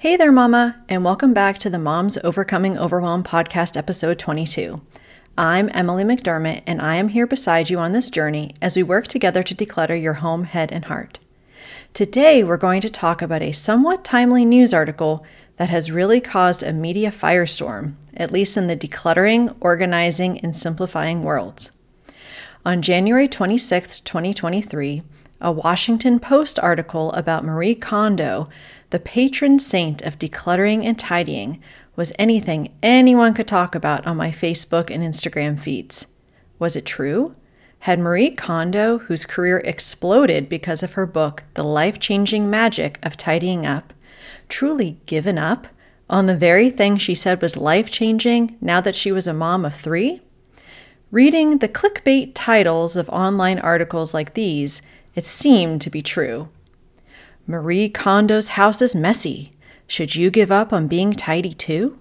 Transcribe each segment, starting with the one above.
Hey there, Mama, and welcome back to the Moms Overcoming Overwhelm podcast, episode 22. I'm Emily McDermott, and I am here beside you on this journey as we work together to declutter your home, head, and heart. Today, we're going to talk about a somewhat timely news article that has really caused a media firestorm, at least in the decluttering, organizing, and simplifying worlds. On January 26, 2023, a Washington Post article about Marie Kondo the patron saint of decluttering and tidying, was anything anyone could talk about on my Facebook and Instagram feeds. Was it true? Had Marie Kondo, whose career exploded because of her book, The Life Changing Magic of Tidying Up, truly given up on the very thing she said was life changing now that she was a mom of three? Reading the clickbait titles of online articles like these, it seemed to be true. Marie Kondo's house is messy. Should you give up on being tidy too?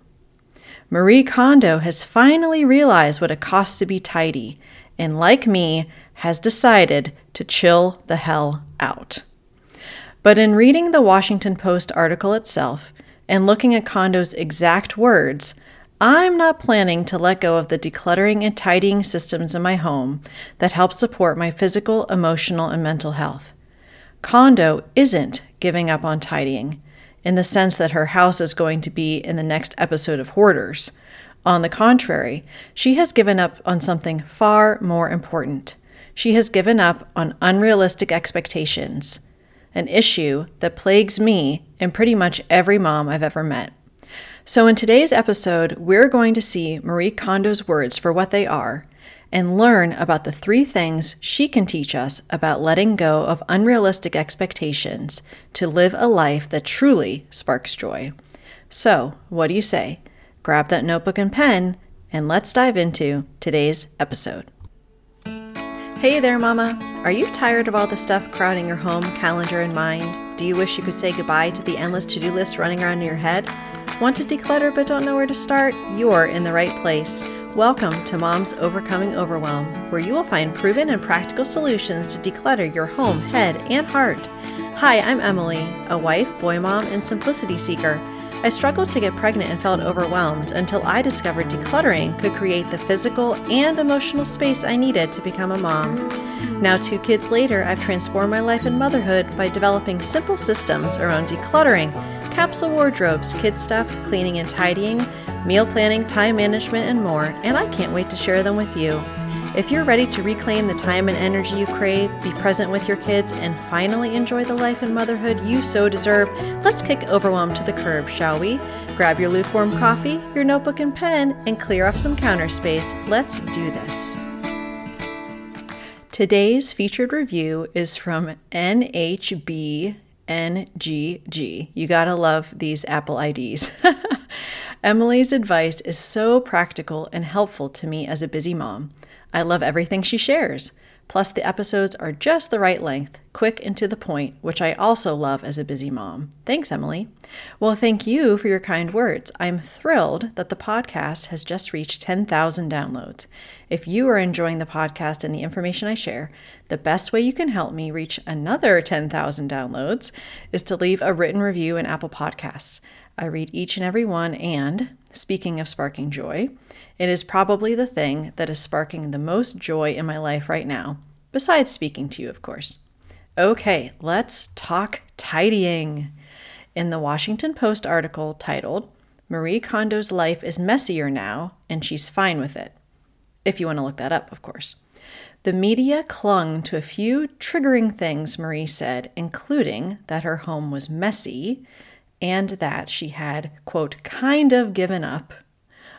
Marie Kondo has finally realized what it costs to be tidy, and like me, has decided to chill the hell out. But in reading the Washington Post article itself and looking at Kondo's exact words, I'm not planning to let go of the decluttering and tidying systems in my home that help support my physical, emotional, and mental health. Kondo isn't giving up on tidying in the sense that her house is going to be in the next episode of Hoarders. On the contrary, she has given up on something far more important. She has given up on unrealistic expectations, an issue that plagues me and pretty much every mom I've ever met. So, in today's episode, we're going to see Marie Kondo's words for what they are and learn about the three things she can teach us about letting go of unrealistic expectations to live a life that truly sparks joy. So, what do you say? Grab that notebook and pen, and let's dive into today's episode. Hey there, Mama. Are you tired of all the stuff crowding your home, calendar, and mind? Do you wish you could say goodbye to the endless to do list running around in your head? Want to declutter but don't know where to start? You're in the right place. Welcome to Mom's Overcoming Overwhelm, where you will find proven and practical solutions to declutter your home, head, and heart. Hi, I'm Emily, a wife, boy mom, and simplicity seeker. I struggled to get pregnant and felt overwhelmed until I discovered decluttering could create the physical and emotional space I needed to become a mom. Now, two kids later, I've transformed my life and motherhood by developing simple systems around decluttering, capsule wardrobes, kid stuff, cleaning and tidying, meal planning, time management, and more, and I can't wait to share them with you. If you're ready to reclaim the time and energy you crave, be present with your kids, and finally enjoy the life and motherhood you so deserve, let's kick overwhelm to the curb, shall we? Grab your lukewarm coffee, your notebook and pen, and clear off some counter space. Let's do this. Today's featured review is from NHBNGG. You gotta love these Apple IDs. Emily's advice is so practical and helpful to me as a busy mom. I love everything she shares. Plus, the episodes are just the right length, quick and to the point, which I also love as a busy mom. Thanks, Emily. Well, thank you for your kind words. I'm thrilled that the podcast has just reached 10,000 downloads. If you are enjoying the podcast and the information I share, the best way you can help me reach another 10,000 downloads is to leave a written review in Apple Podcasts. I read each and every one, and speaking of sparking joy, it is probably the thing that is sparking the most joy in my life right now, besides speaking to you, of course. Okay, let's talk tidying. In the Washington Post article titled, Marie Kondo's life is messier now, and she's fine with it. If you want to look that up, of course. The media clung to a few triggering things Marie said, including that her home was messy and that she had, quote, kind of given up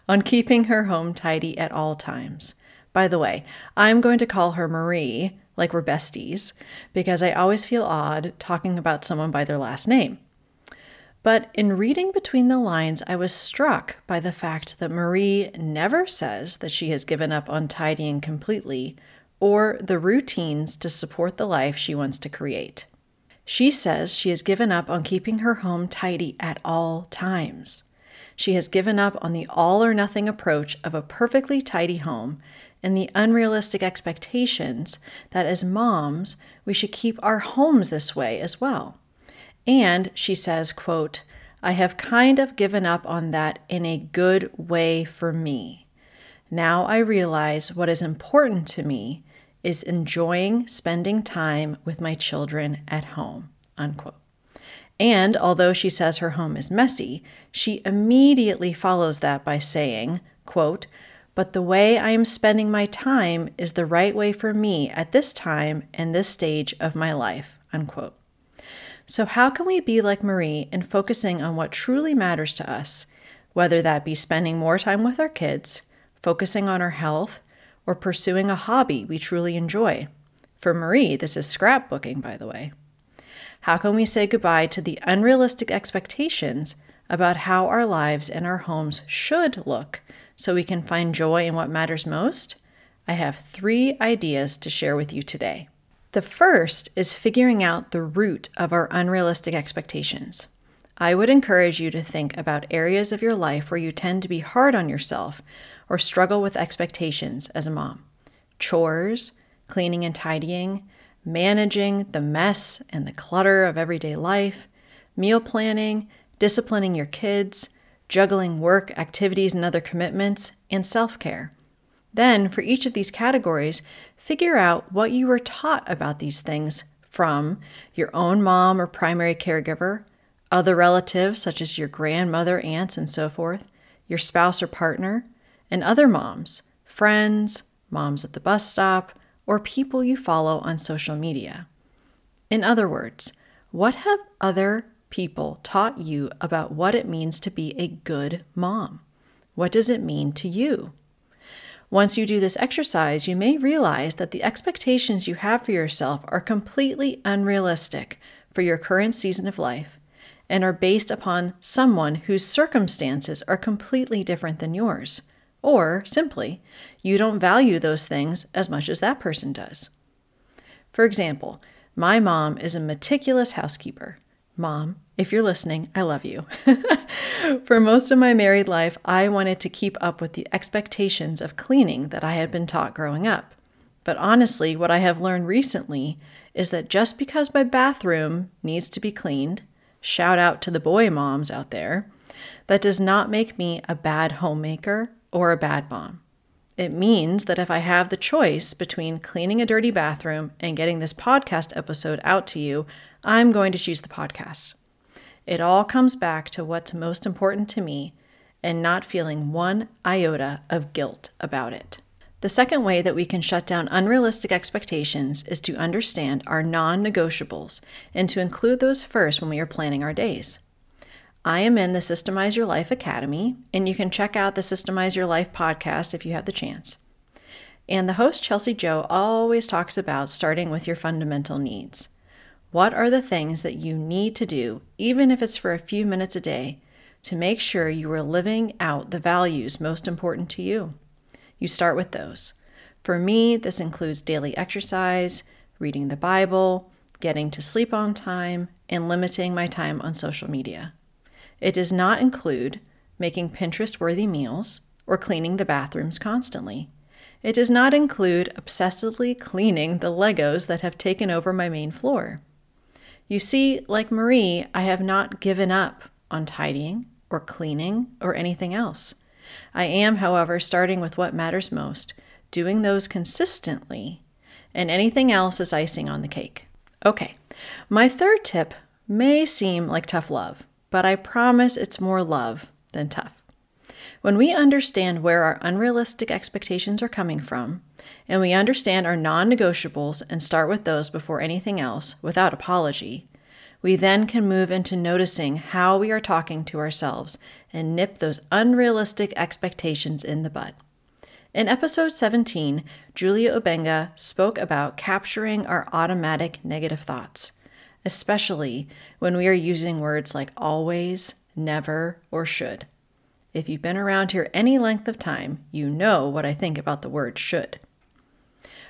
on keeping her home tidy at all times. By the way, I'm going to call her Marie, like we're besties, because I always feel odd talking about someone by their last name. But in reading between the lines, I was struck by the fact that Marie never says that she has given up on tidying completely or the routines to support the life she wants to create. She says she has given up on keeping her home tidy at all times. She has given up on the all or nothing approach of a perfectly tidy home and the unrealistic expectations that as moms, we should keep our homes this way as well. And she says, quote, I have kind of given up on that in a good way for me. Now I realize what is important to me is enjoying spending time with my children at home. Unquote. And although she says her home is messy, she immediately follows that by saying, quote, but the way I am spending my time is the right way for me at this time and this stage of my life. Unquote. So, how can we be like Marie in focusing on what truly matters to us, whether that be spending more time with our kids, focusing on our health, or pursuing a hobby we truly enjoy? For Marie, this is scrapbooking, by the way. How can we say goodbye to the unrealistic expectations about how our lives and our homes should look so we can find joy in what matters most, I have three ideas to share with you today. The first is figuring out the root of our unrealistic expectations. I would encourage you to think about areas of your life where you tend to be hard on yourself or struggle with expectations as a mom. Chores, cleaning and tidying, managing the mess and the clutter of everyday life, meal planning, disciplining your kids, juggling work, activities, and other commitments, and self care. Then, for each of these categories, figure out what you were taught about these things from your own mom or primary caregiver, other relatives such as your grandmother, aunts, and so forth, your spouse or partner, and other moms, friends, moms at the bus stop, or people you follow on social media. In other words, what have other people taught you about what it means to be a good mom? What does it mean to you? Once you do this exercise, you may realize that the expectations you have for yourself are completely unrealistic for your current season of life and are based upon someone whose circumstances are completely different than yours. Or, simply, you don't value those things as much as that person does. For example, my mom is a meticulous housekeeper. Mom, if you're listening, I love you. For most of my married life, I wanted to keep up with the expectations of cleaning that I had been taught growing up. But honestly, what I have learned recently is that just because my bathroom needs to be cleaned, shout out to the boy moms out there, that does not make me a bad homemaker or a bad mom. It means that if I have the choice between cleaning a dirty bathroom and getting this podcast episode out to you, I'm going to choose the podcast. It all comes back to what's most important to me and not feeling one iota of guilt about it. The second way that we can shut down unrealistic expectations is to understand our non negotiables and to include those first when we are planning our days. I am in the Systemize Your Life Academy, and you can check out the Systemize Your Life podcast if you have the chance. And the host, Chelsea Jo, always talks about starting with your fundamental needs. What are the things that you need to do, even if it's for a few minutes a day, to make sure you are living out the values most important to you? You start with those. For me, this includes daily exercise, reading the Bible, getting to sleep on time, and limiting my time on social media. It does not include making Pinterest worthy meals or cleaning the bathrooms constantly. It does not include obsessively cleaning the Legos that have taken over my main floor. You see, like Marie, I have not given up on tidying or cleaning or anything else. I am, however, starting with what matters most, doing those consistently, and anything else is icing on the cake. Okay, my third tip may seem like tough love, but I promise it's more love than tough. When we understand where our unrealistic expectations are coming from, and we understand our non negotiables and start with those before anything else without apology, we then can move into noticing how we are talking to ourselves and nip those unrealistic expectations in the bud. In episode 17, Julia Obenga spoke about capturing our automatic negative thoughts especially when we are using words like always, never, or should. If you've been around here any length of time, you know what I think about the word should.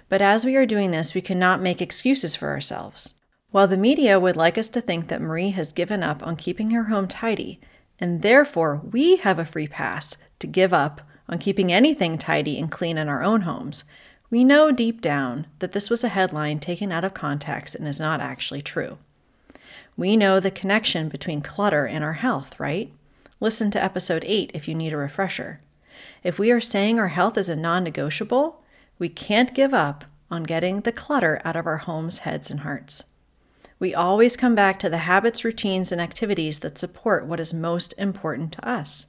But as we are doing this, we cannot make excuses for ourselves. While the media would like us to think that Marie has given up on keeping her home tidy, and therefore we have a free pass to give up on keeping anything tidy and clean in our own homes, we know deep down that this was a headline taken out of context and is not actually true. We know the connection between clutter and our health, right? Listen to episode 8 if you need a refresher. If we are saying our health is a non negotiable, we can't give up on getting the clutter out of our homes, heads, and hearts. We always come back to the habits, routines, and activities that support what is most important to us.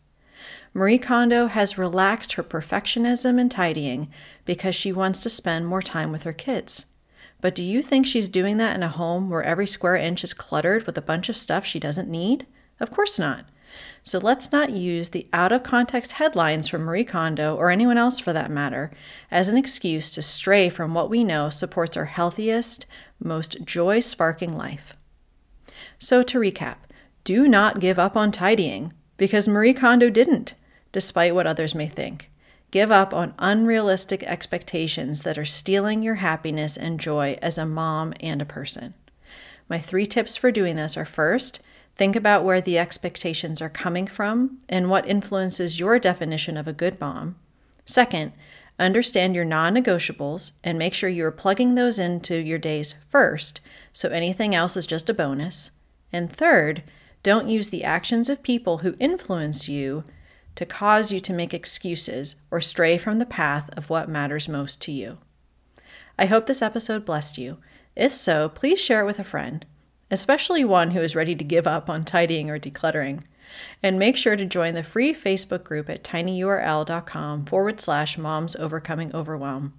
Marie Kondo has relaxed her perfectionism and tidying because she wants to spend more time with her kids. But do you think she's doing that in a home where every square inch is cluttered with a bunch of stuff she doesn't need? Of course not. So let's not use the out of context headlines from Marie Kondo, or anyone else for that matter, as an excuse to stray from what we know supports our healthiest, most joy sparking life. So to recap, do not give up on tidying, because Marie Kondo didn't, despite what others may think. Give up on unrealistic expectations that are stealing your happiness and joy as a mom and a person. My three tips for doing this are first, think about where the expectations are coming from and what influences your definition of a good mom. Second, understand your non negotiables and make sure you are plugging those into your days first, so anything else is just a bonus. And third, don't use the actions of people who influence you to cause you to make excuses or stray from the path of what matters most to you. I hope this episode blessed you. If so, please share it with a friend, especially one who is ready to give up on tidying or decluttering. And make sure to join the free Facebook group at tinyurl.com forward slash moms overcoming overwhelm.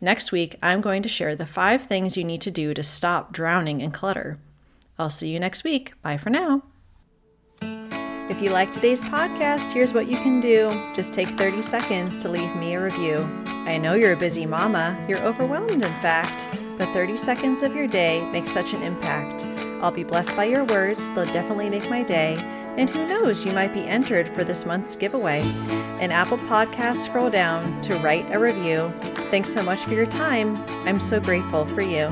Next week, I'm going to share the five things you need to do to stop drowning in clutter. I'll see you next week. Bye for now. If you like today's podcast, here's what you can do. Just take 30 seconds to leave me a review. I know you're a busy mama, you're overwhelmed, in fact, but 30 seconds of your day makes such an impact. I'll be blessed by your words, they'll definitely make my day. And who knows, you might be entered for this month's giveaway. In Apple Podcasts, scroll down to write a review. Thanks so much for your time. I'm so grateful for you.